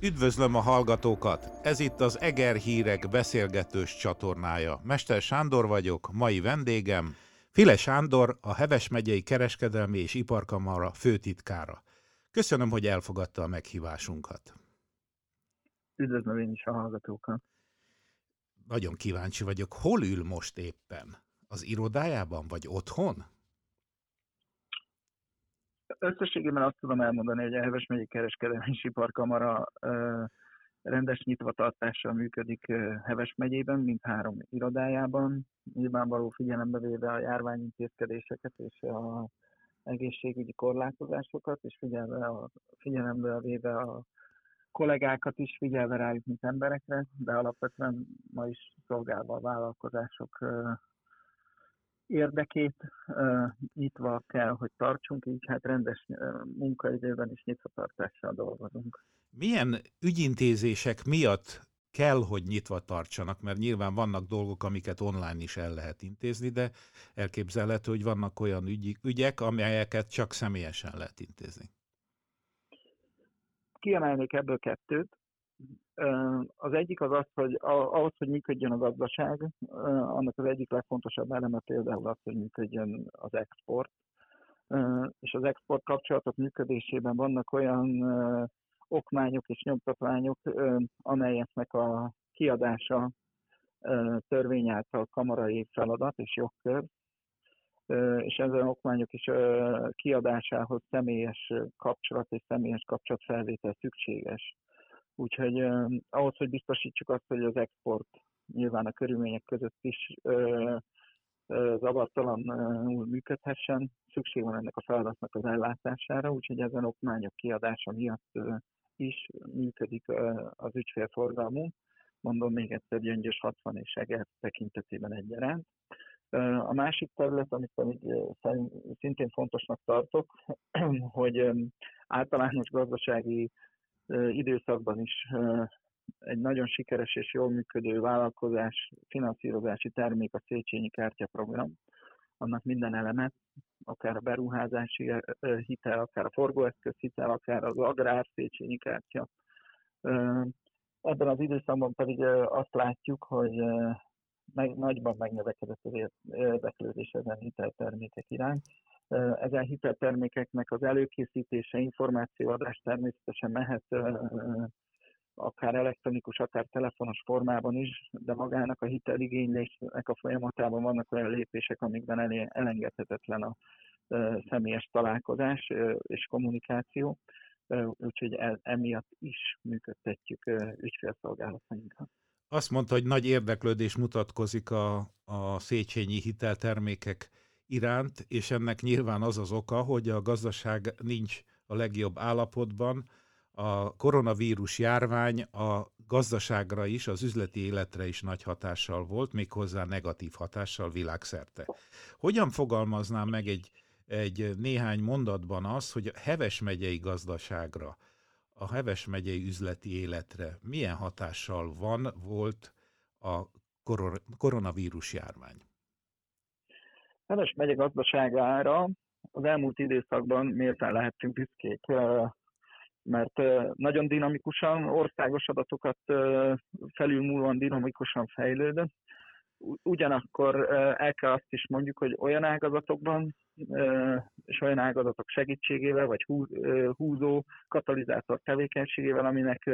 Üdvözlöm a hallgatókat! Ez itt az Eger Hírek beszélgetős csatornája. Mester Sándor vagyok, mai vendégem File Sándor, a Heves megyei kereskedelmi és iparkamara főtitkára. Köszönöm, hogy elfogadta a meghívásunkat. Üdvözlöm én is a hallgatókat. Nagyon kíváncsi vagyok, hol ül most éppen? Az irodájában vagy otthon? Összességében azt tudom elmondani, hogy a Heves megyei kereskedelmi és iparkamara rendes nyitvatartással működik Heves megyében, mint három irodájában. Nyilvánvaló figyelembe véve a járványintézkedéseket és a egészségügyi korlátozásokat, és figyelve a, figyelembe véve a kollégákat is, figyelve rájuk, mint emberekre, de alapvetően ma is szolgálva a vállalkozások érdekét nyitva kell, hogy tartsunk, így hát rendes munkaidőben is nyitva tartással dolgozunk. Milyen ügyintézések miatt kell, hogy nyitva tartsanak, mert nyilván vannak dolgok, amiket online is el lehet intézni, de elképzelhető, hogy vannak olyan ügy, ügyek, amelyeket csak személyesen lehet intézni. Kiemelnék ebből kettőt. Az egyik az az, hogy ahhoz, hogy működjön a gazdaság, annak az egyik legfontosabb eleme például az, hogy működjön az export. És az export kapcsolatok működésében vannak olyan okmányok és nyomtatványok, amelyeknek a kiadása törvény által kamarai feladat és jogkör, és ezen okmányok is kiadásához személyes kapcsolat és személyes kapcsolatfelvétel szükséges. Úgyhogy ahhoz, hogy biztosítsuk azt, hogy az export nyilván a körülmények között is zavartalanul működhessen, szükség van ennek a feladatnak az ellátására, úgyhogy ezen okmányok kiadása miatt is működik az ügyfélforgalmunk. Mondom még egyszer, Gyöngyös 60 és Eger tekintetében egyaránt. A másik terület, amit pedig szintén fontosnak tartok, hogy általános gazdasági időszakban is egy nagyon sikeres és jól működő vállalkozás finanszírozási termék a Széchenyi kártyaprogram. Annak minden eleme, akár a beruházási hitel, akár a forgóeszköz hitel, akár az agrár Széchenyi kártya. Ebben az időszakban pedig azt látjuk, hogy meg, nagyban megnövekedett az érdeklődés ezen hiteltermékek iránt. Ezen hiteltermékeknek az előkészítése, információadás természetesen mehet akár elektronikus, akár telefonos formában is, de magának a hiteligénylésnek a folyamatában vannak olyan lépések, amikben elengedhetetlen a személyes találkozás és kommunikáció, úgyhogy emiatt is működtetjük ügyfélszolgálatainkat. Azt mondta, hogy nagy érdeklődés mutatkozik a, a Széchenyi hiteltermékek iránt, és ennek nyilván az az oka, hogy a gazdaság nincs a legjobb állapotban, a koronavírus járvány a gazdaságra is, az üzleti életre is nagy hatással volt, méghozzá negatív hatással világszerte. Hogyan fogalmaznám meg egy, egy néhány mondatban azt, hogy a Heves megyei gazdaságra, a Heves megyei üzleti életre milyen hatással van, volt a koronavírus járvány? Heves megye gazdaságára az elmúlt időszakban méltán lehetünk büszkék mert nagyon dinamikusan, országos adatokat felülmúlóan dinamikusan fejlődött. Ugyanakkor el kell azt is mondjuk, hogy olyan ágazatokban és olyan ágazatok segítségével, vagy húzó, katalizátor tevékenységével, aminek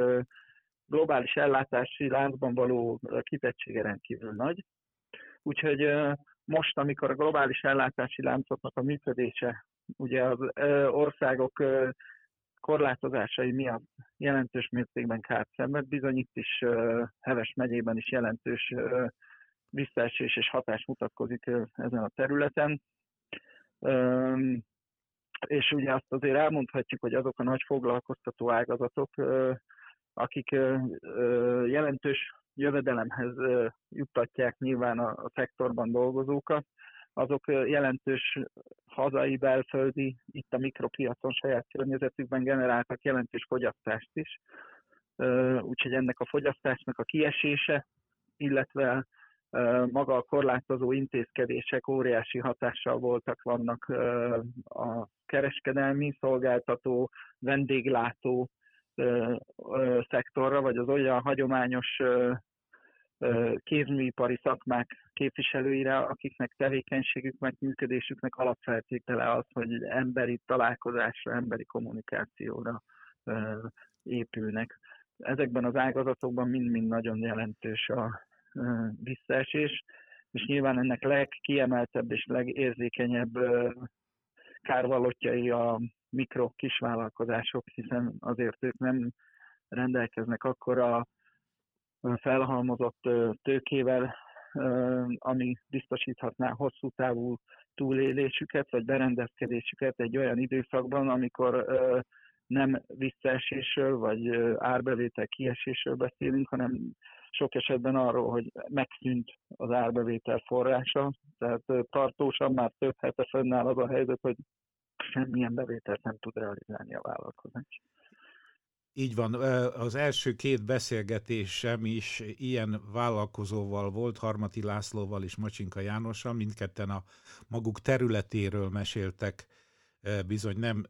globális ellátási láncban való kitettsége rendkívül nagy. Úgyhogy most, amikor a globális ellátási láncoknak a működése ugye az országok korlátozásai miatt jelentős mértékben kárt szenved. Bizony itt is Heves megyében is jelentős visszaesés és hatás mutatkozik ezen a területen. És ugye azt azért elmondhatjuk, hogy azok a nagy foglalkoztató ágazatok, akik jelentős jövedelemhez juttatják nyilván a, a szektorban dolgozókat, azok jelentős hazai, belföldi, itt a mikropiacon saját környezetükben generáltak jelentős fogyasztást is. Úgyhogy ennek a fogyasztásnak a kiesése, illetve maga a korlátozó intézkedések óriási hatással voltak, vannak a kereskedelmi, szolgáltató, vendéglátó szektorra, vagy az olyan hagyományos kézműipari szakmák képviselőire, akiknek tevékenységük, meg működésüknek alapfeltétele az, hogy emberi találkozásra, emberi kommunikációra épülnek. Ezekben az ágazatokban mind-mind nagyon jelentős a visszaesés, és nyilván ennek legkiemeltebb és legérzékenyebb kárvalottjai a mikro kisvállalkozások, hiszen azért ők nem rendelkeznek akkor a felhalmozott tőkével, ami biztosíthatná hosszú távú túlélésüket, vagy berendezkedésüket egy olyan időszakban, amikor nem visszaesésről, vagy árbevétel kiesésről beszélünk, hanem sok esetben arról, hogy megszűnt az árbevétel forrása, tehát tartósan már több hete fönnáll az a helyzet, hogy semmilyen bevételt nem tud realizálni a vállalkozás. Így van. Az első két beszélgetésem is ilyen vállalkozóval volt, Harmati Lászlóval és Macsinka Jánossal, mindketten a maguk területéről meséltek bizony nem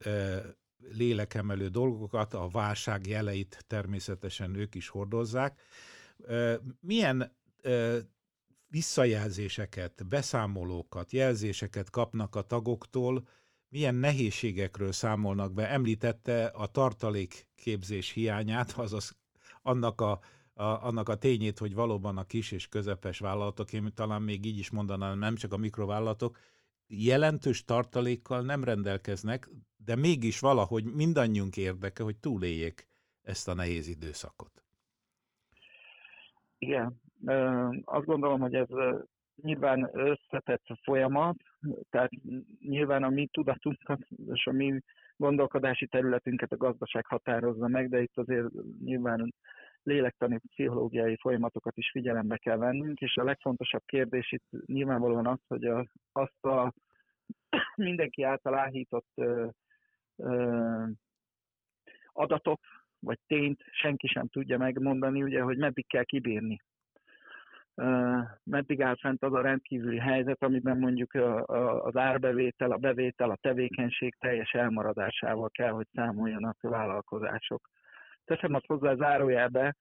lélekemelő dolgokat, a válság jeleit természetesen ők is hordozzák. Milyen visszajelzéseket, beszámolókat, jelzéseket kapnak a tagoktól, milyen nehézségekről számolnak be. Említette a tartalékképzés hiányát, azaz annak a, a, annak a tényét, hogy valóban a kis és közepes vállalatok, én talán még így is mondanám, nem csak a mikrovállalatok, jelentős tartalékkal nem rendelkeznek, de mégis valahogy mindannyiunk érdeke, hogy túléljék ezt a nehéz időszakot. Igen, azt gondolom, hogy ez nyilván összetett folyamat, tehát nyilván a mi tudatunkat és a mi gondolkodási területünket a gazdaság határozza meg, de itt azért nyilván lélektani pszichológiai folyamatokat is figyelembe kell vennünk, és a legfontosabb kérdés itt nyilvánvalóan az, hogy a, azt a mindenki által áhított ö, ö, adatok, vagy tényt senki sem tudja megmondani, ugye, hogy meddig kell kibírni meddig áll fent az a rendkívüli helyzet, amiben mondjuk az árbevétel, a bevétel, a tevékenység teljes elmaradásával kell, hogy számoljanak a vállalkozások. Teszem azt hozzá zárójelbe,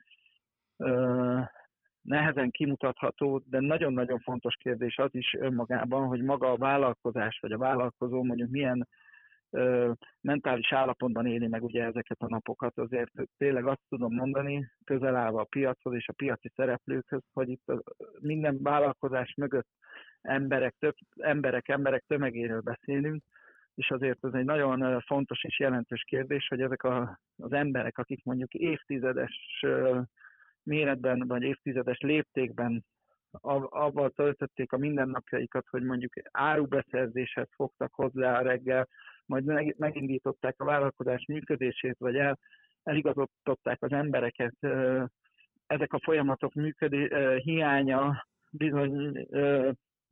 nehezen kimutatható, de nagyon-nagyon fontos kérdés az is önmagában, hogy maga a vállalkozás vagy a vállalkozó mondjuk milyen mentális állapotban éli meg ugye ezeket a napokat. Azért tényleg azt tudom mondani, közel állva a piachoz és a piaci szereplőkhöz, hogy itt minden vállalkozás mögött emberek, több, emberek, emberek tömegéről beszélünk, és azért ez egy nagyon fontos és jelentős kérdés, hogy ezek a, az emberek, akik mondjuk évtizedes méretben, vagy évtizedes léptékben avval töltötték a mindennapjaikat, hogy mondjuk árubeszerzéshez fogtak hozzá reggel, majd megindították a vállalkozás működését, vagy el, eligazították az embereket. Ezek a folyamatok működé, hiánya bizony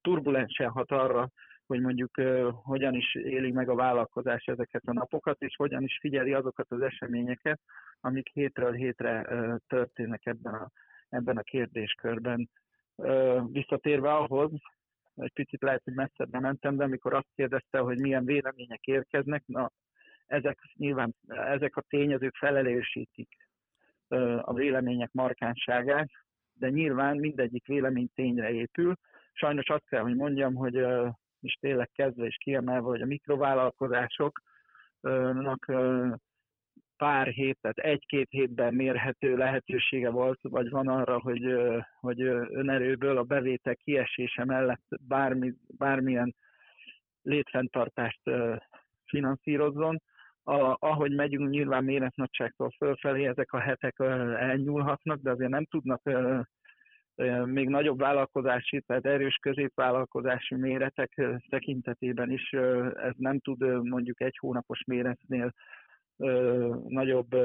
turbulensen hat arra, hogy mondjuk hogyan is éli meg a vállalkozás ezeket a napokat, és hogyan is figyeli azokat az eseményeket, amik hétről hétre történnek ebben a, ebben a kérdéskörben. Visszatérve ahhoz, egy picit lehet, hogy messzebbre mentem, de amikor azt kérdezte, hogy milyen vélemények érkeznek, na, ezek nyilván, ezek a tényezők felelősítik a vélemények markánságát, de nyilván mindegyik vélemény tényre épül. Sajnos azt kell, hogy mondjam, hogy és tényleg kezdve és kiemelve, hogy a mikrovállakozásoknak pár hét, tehát egy-két hétben mérhető lehetősége volt, vagy van arra, hogy, hogy önerőből a bevétel kiesése mellett bármi, bármilyen létfenntartást finanszírozzon. A, ahogy megyünk nyilván méretnagyságtól fölfelé, ezek a hetek elnyúlhatnak, de azért nem tudnak még nagyobb vállalkozási, tehát erős középvállalkozási méretek tekintetében is ez nem tud mondjuk egy hónapos méretnél nagyobb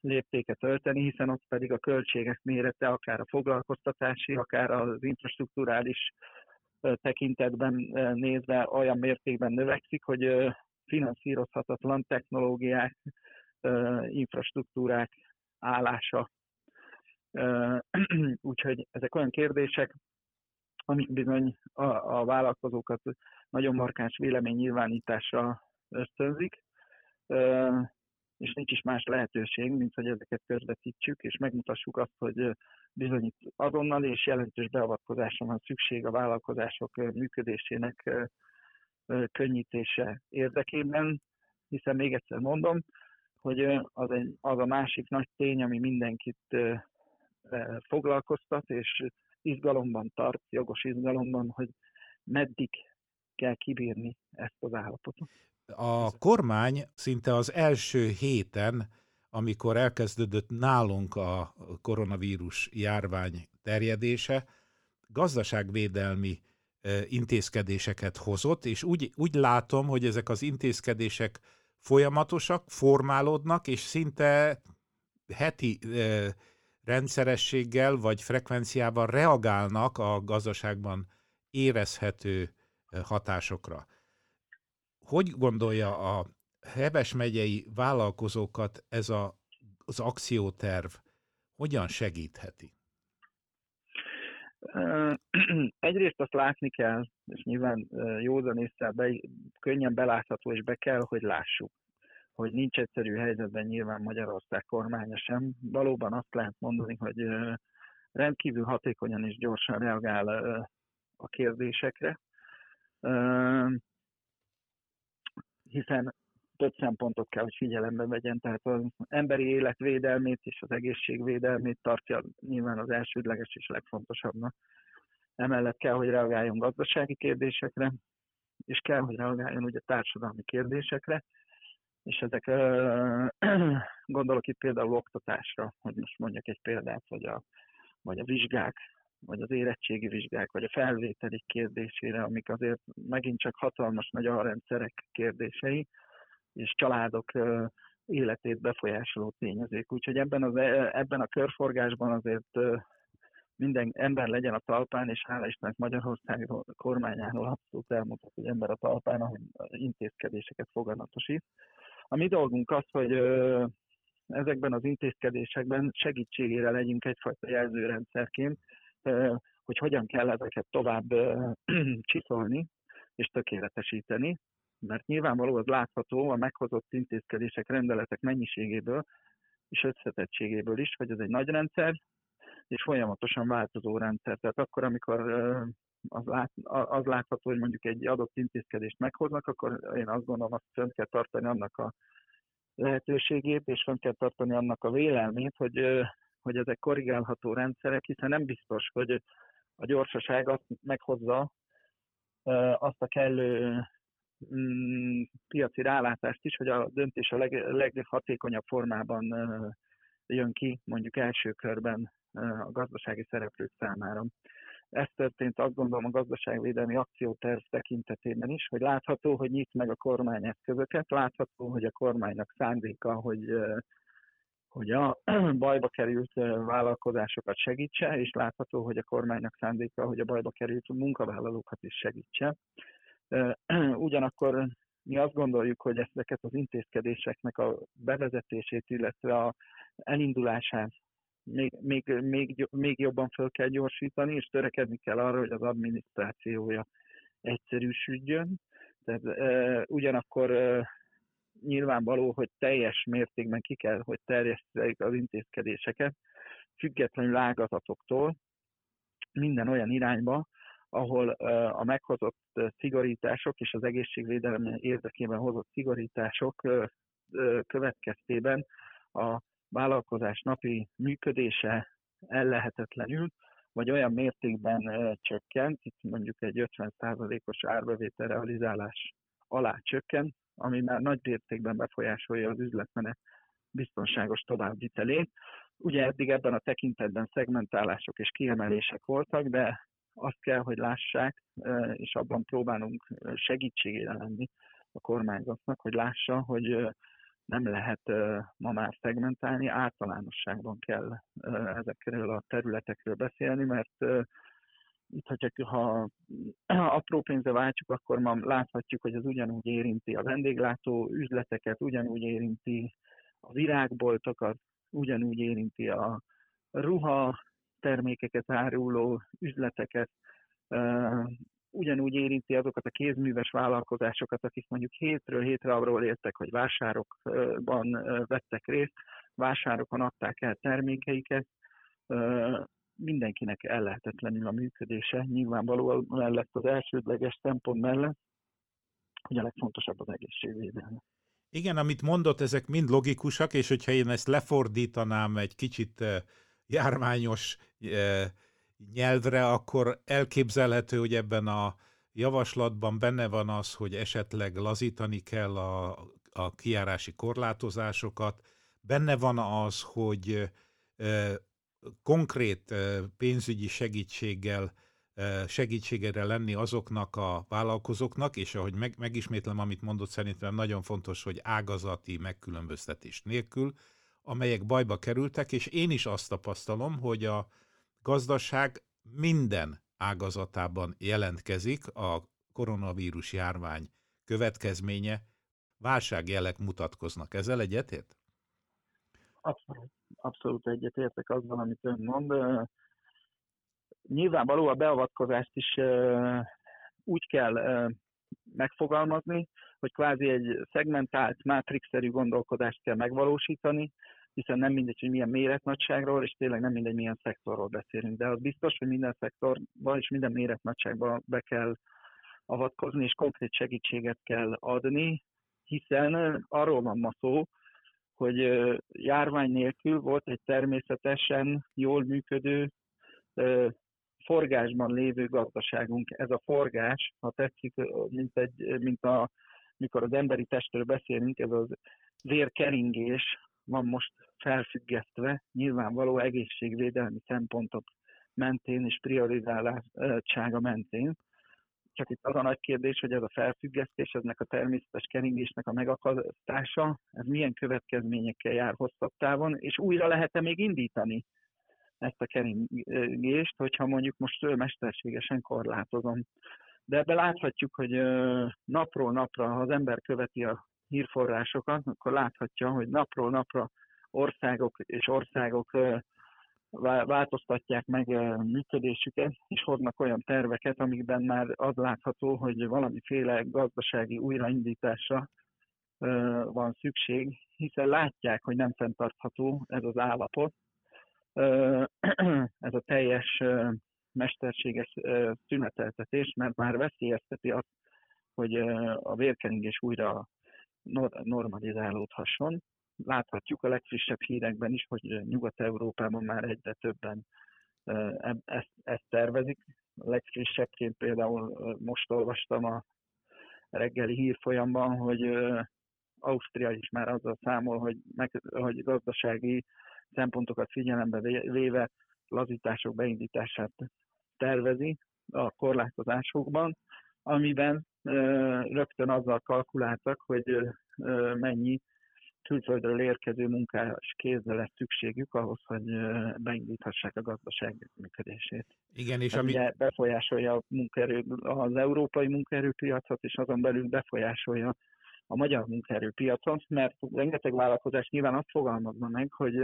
léptéket ölteni, hiszen ott pedig a költségek mérete akár a foglalkoztatási, akár az infrastruktúrális tekintetben nézve olyan mértékben növekszik, hogy finanszírozhatatlan technológiák, infrastruktúrák állása. Úgyhogy ezek olyan kérdések, amik bizony a, a vállalkozókat nagyon markáns véleménynyilvánításra ösztönzik és nincs is más lehetőség, mint hogy ezeket közvetítsük, és megmutassuk azt, hogy bizony azonnal és jelentős beavatkozásra van szükség a vállalkozások működésének könnyítése érdekében, hiszen még egyszer mondom, hogy az, egy, az a másik nagy tény, ami mindenkit foglalkoztat, és izgalomban tart, jogos izgalomban, hogy meddig kell kibírni ezt az állapotot. A kormány szinte az első héten, amikor elkezdődött nálunk a koronavírus járvány terjedése, gazdaságvédelmi intézkedéseket hozott, és úgy, úgy látom, hogy ezek az intézkedések folyamatosak, formálódnak, és szinte heti rendszerességgel vagy frekvenciával reagálnak a gazdaságban érezhető hatásokra. Hogy gondolja a Heves megyei vállalkozókat ez a, az akcióterv hogyan segítheti? Egyrészt azt látni kell, és nyilván józan észre be, könnyen belátható, és be kell, hogy lássuk, hogy nincs egyszerű helyzetben nyilván Magyarország kormánya sem. Valóban azt lehet mondani, hogy rendkívül hatékonyan és gyorsan reagál a kérdésekre, hiszen több szempontot kell, hogy figyelembe vegyen, tehát az emberi életvédelmét és az egészségvédelmét tartja nyilván az elsődleges és legfontosabbnak. Emellett kell, hogy reagáljon gazdasági kérdésekre, és kell, hogy reagáljon ugye társadalmi kérdésekre, és ezek, gondolok itt például oktatásra, hogy most mondjak egy példát, vagy a, vagy a vizsgák, vagy az érettségi vizsgák, vagy a felvételi kérdésére, amik azért megint csak hatalmas nagy rendszerek kérdései, és családok életét befolyásoló tényezők. Úgyhogy ebben, az, ebben a körforgásban azért minden ember legyen a talpán, és hála Istennek Magyarország kormányáról abszolút elmutat, hogy ember a talpán, ahogy intézkedéseket foganatosít. A mi dolgunk az, hogy ezekben az intézkedésekben segítségére legyünk egyfajta jelzőrendszerként, hogy hogyan kell ezeket tovább csiszolni és tökéletesíteni, mert nyilvánvaló az látható a meghozott intézkedések, rendeletek mennyiségéből és összetettségéből is, hogy ez egy nagy rendszer, és folyamatosan változó rendszer. Tehát akkor, amikor az, lát, az látható, hogy mondjuk egy adott intézkedést meghoznak, akkor én azt gondolom, azt fönn kell tartani annak a lehetőségét, és fönn kell tartani annak a vélelmét, hogy, hogy ezek korrigálható rendszerek, hiszen nem biztos, hogy a gyorsaság azt meghozza azt a kellő mm, piaci rálátást is, hogy a döntés a leg, leghatékonyabb formában jön ki, mondjuk első körben a gazdasági szereplők számára. Ez történt azt gondolom a gazdaságvédelmi akcióterv tekintetében is, hogy látható, hogy nyit meg a kormány eszközöket, látható, hogy a kormánynak szándéka, hogy hogy a bajba került vállalkozásokat segítse, és látható, hogy a kormánynak szándéka, hogy a bajba került munkavállalókat is segítse. Ugyanakkor mi azt gondoljuk, hogy ezeket az intézkedéseknek a bevezetését, illetve a elindulását még, még, még, még jobban fel kell gyorsítani, és törekedni kell arra, hogy az adminisztrációja egyszerűsödjön. Tehát e, ugyanakkor e, nyilvánvaló, hogy teljes mértékben ki kell, hogy terjesszék az intézkedéseket, függetlenül ágazatoktól, minden olyan irányba, ahol a meghozott szigorítások és az egészségvédelem érdekében hozott szigorítások következtében a vállalkozás napi működése ellehetetlenül, vagy olyan mértékben csökkent, itt mondjuk egy 50%-os árbevétel realizálás alá csökkent, ami már nagy mértékben befolyásolja az üzletmenet biztonságos továbbvitelét. Ugye eddig ebben a tekintetben szegmentálások és kiemelések voltak, de azt kell, hogy lássák, és abban próbálunk segítségére lenni a kormányzatnak, hogy lássa, hogy nem lehet ma már szegmentálni, általánosságban kell ezekről a területekről beszélni, mert hogyha ha apró pénzre váltjuk, akkor ma láthatjuk, hogy ez ugyanúgy érinti a vendéglátó üzleteket, ugyanúgy érinti a virágboltokat, ugyanúgy érinti a ruha termékeket áruló üzleteket, ugyanúgy érinti azokat a kézműves vállalkozásokat, akik mondjuk hétről hétre arról éltek, hogy vásárokban vettek részt, vásárokon adták el termékeiket, mindenkinek ellehetetlenül a működése, nyilvánvalóan mellett az elsődleges szempont mellett, hogy a legfontosabb az egészségvédelme. Igen, amit mondott, ezek mind logikusak, és hogyha én ezt lefordítanám egy kicsit járványos nyelvre, akkor elképzelhető, hogy ebben a javaslatban benne van az, hogy esetleg lazítani kell a, a kiárási korlátozásokat, benne van az, hogy konkrét pénzügyi segítséggel segítségére lenni azoknak a vállalkozóknak, és ahogy meg, megismétlem, amit mondott, szerintem nagyon fontos, hogy ágazati megkülönböztetés nélkül, amelyek bajba kerültek, és én is azt tapasztalom, hogy a gazdaság minden ágazatában jelentkezik a koronavírus járvány következménye, válságjelek mutatkoznak. Ezzel egyetért? Abszolút, abszolút egyetértek azzal, amit ön mond. Nyilvánvaló a beavatkozást is úgy kell megfogalmazni, hogy kvázi egy szegmentált, mátrixszerű gondolkodást kell megvalósítani, hiszen nem mindegy, hogy milyen méretnagyságról, és tényleg nem mindegy, milyen szektorról beszélünk. De az biztos, hogy minden szektorban és minden méretnagyságban be kell avatkozni, és konkrét segítséget kell adni, hiszen arról van ma szó, hogy járvány nélkül volt egy természetesen jól működő forgásban lévő gazdaságunk. Ez a forgás, ha tetszik, mint, egy, mint a, mikor az emberi testről beszélünk, ez az vérkeringés van most felfüggesztve, nyilvánvaló egészségvédelmi szempontok mentén és priorizáltsága mentén. Csak itt az a nagy kérdés, hogy ez a felfüggesztés, eznek a természetes keringésnek a megakasztása, ez milyen következményekkel jár hosszabb távon, és újra lehet-e még indítani ezt a keringést, hogyha mondjuk most mesterségesen korlátozom. De ebbe láthatjuk, hogy napról napra, ha az ember követi a hírforrásokat, akkor láthatja, hogy napról napra országok és országok változtatják meg működésüket, és hoznak olyan terveket, amikben már az látható, hogy valamiféle gazdasági újraindításra van szükség, hiszen látják, hogy nem fenntartható ez az állapot, ez a teljes mesterséges szüneteltetés, mert már veszélyezteti azt, hogy a vérkeringés újra normalizálódhasson. Láthatjuk a legfrissebb hírekben is, hogy Nyugat-Európában már egyre többen ezt, ezt tervezik. A legfrissebbként például most olvastam a reggeli hírfolyamban, hogy Ausztria is már azzal számol, hogy, meg, hogy gazdasági szempontokat figyelembe véve lazítások beindítását tervezi a korlátozásokban, amiben rögtön azzal kalkuláltak, hogy mennyi külföldről érkező munkás kézzel lesz szükségük ahhoz, hogy beindíthassák a gazdaság működését. Igen, és ami... Ugye befolyásolja a munkaerő, az európai munkaerőpiacot, és azon belül befolyásolja a magyar munkaerőpiacon, mert rengeteg vállalkozás nyilván azt fogalmazna meg, hogy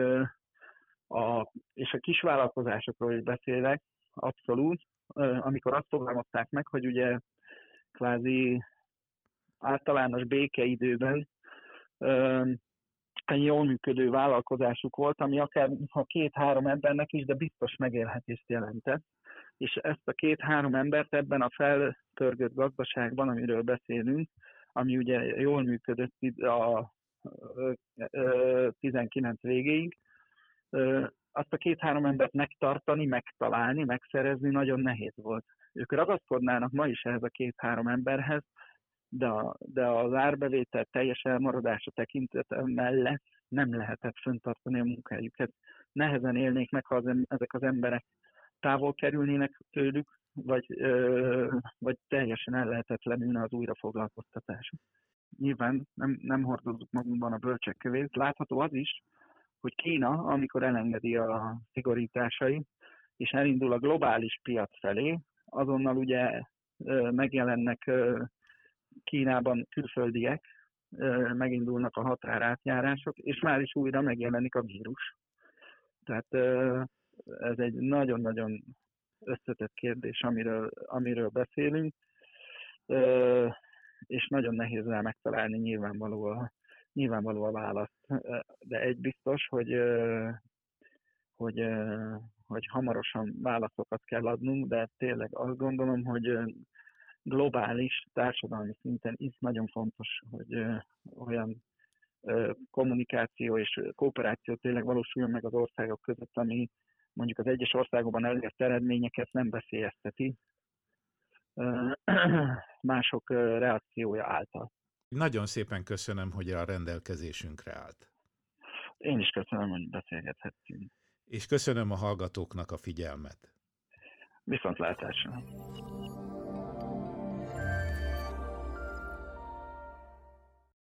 a, és a kis vállalkozásokról is beszélek, abszolút, amikor azt fogalmazták meg, hogy ugye kvázi általános békeidőben egy jól működő vállalkozásuk volt, ami akár ha két-három embernek is, de biztos megélhetést jelentett. És ezt a két-három embert ebben a feltörgött gazdaságban, amiről beszélünk, ami ugye jól működött a 19 végéig, azt a két-három embert megtartani, megtalálni, megszerezni nagyon nehéz volt. Ők ragaszkodnának ma is ehhez a két-három emberhez, de, a, de az árbevétel teljes elmaradása tekintet mellett nem lehetett föntartani a munkájukat. Nehezen élnék meg, ha az, ezek az emberek távol kerülnének tőlük, vagy, ö, vagy teljesen ellehetetlenülne az újrafoglalkoztatás. Nyilván nem, nem hordozzuk magunkban a bölcsek. Látható az is, hogy Kína, amikor elengedi a szigorításai, és elindul a globális piac felé, azonnal ugye megjelennek Kínában külföldiek, megindulnak a határátjárások, és már is újra megjelenik a vírus. Tehát ez egy nagyon-nagyon összetett kérdés, amiről, amiről beszélünk, és nagyon nehéz rá megtalálni nyilvánvaló a, nyilvánvaló a választ. De egy biztos, hogy, hogy, hogy hamarosan válaszokat kell adnunk, de tényleg azt gondolom, hogy globális, társadalmi szinten is nagyon fontos, hogy olyan kommunikáció és kooperáció tényleg valósuljon meg az országok között, ami mondjuk az egyes országokban elért eredményeket nem veszélyezteti mások reakciója által. Nagyon szépen köszönöm, hogy a rendelkezésünkre állt. Én is köszönöm, hogy beszélgethettünk. És köszönöm a hallgatóknak a figyelmet. Viszontlátásra.